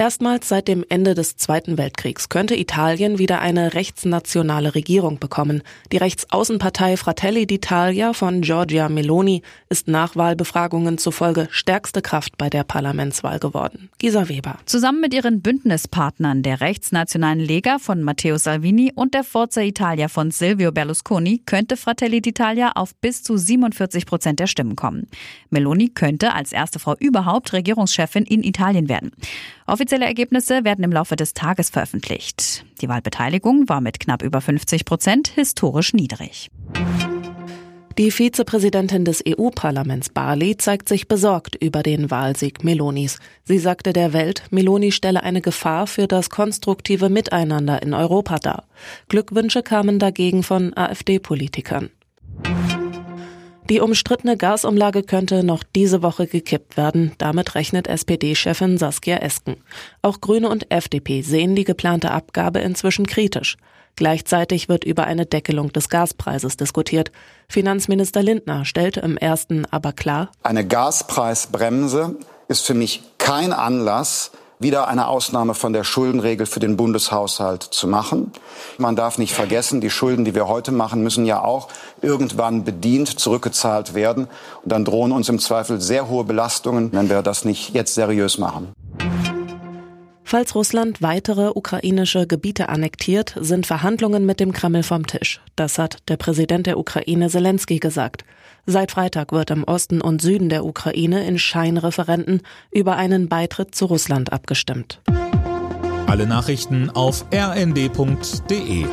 Erstmals seit dem Ende des Zweiten Weltkriegs könnte Italien wieder eine rechtsnationale Regierung bekommen. Die Rechtsaußenpartei Fratelli d'Italia von Giorgia Meloni ist nach Wahlbefragungen zufolge stärkste Kraft bei der Parlamentswahl geworden. Gisa Weber. Zusammen mit ihren Bündnispartnern der rechtsnationalen Lega von Matteo Salvini und der Forza Italia von Silvio Berlusconi könnte Fratelli d'Italia auf bis zu 47 Prozent der Stimmen kommen. Meloni könnte als erste Frau überhaupt Regierungschefin in Italien werden. Offizielle Ergebnisse werden im Laufe des Tages veröffentlicht. Die Wahlbeteiligung war mit knapp über 50 Prozent historisch niedrig. Die Vizepräsidentin des EU-Parlaments Barley zeigt sich besorgt über den Wahlsieg Melonis. Sie sagte der Welt, Meloni stelle eine Gefahr für das konstruktive Miteinander in Europa dar. Glückwünsche kamen dagegen von AfD-Politikern. Die umstrittene Gasumlage könnte noch diese Woche gekippt werden. Damit rechnet SPD-Chefin Saskia Esken. Auch Grüne und FDP sehen die geplante Abgabe inzwischen kritisch. Gleichzeitig wird über eine Deckelung des Gaspreises diskutiert. Finanzminister Lindner stellte im ersten aber klar, eine Gaspreisbremse ist für mich kein Anlass, wieder eine Ausnahme von der Schuldenregel für den Bundeshaushalt zu machen. Man darf nicht vergessen, die Schulden, die wir heute machen, müssen ja auch irgendwann bedient zurückgezahlt werden. Und dann drohen uns im Zweifel sehr hohe Belastungen, wenn wir das nicht jetzt seriös machen. Falls Russland weitere ukrainische Gebiete annektiert, sind Verhandlungen mit dem Kreml vom Tisch. Das hat der Präsident der Ukraine Zelensky gesagt. Seit Freitag wird im Osten und Süden der Ukraine in Scheinreferenten über einen Beitritt zu Russland abgestimmt. Alle Nachrichten auf rnd.de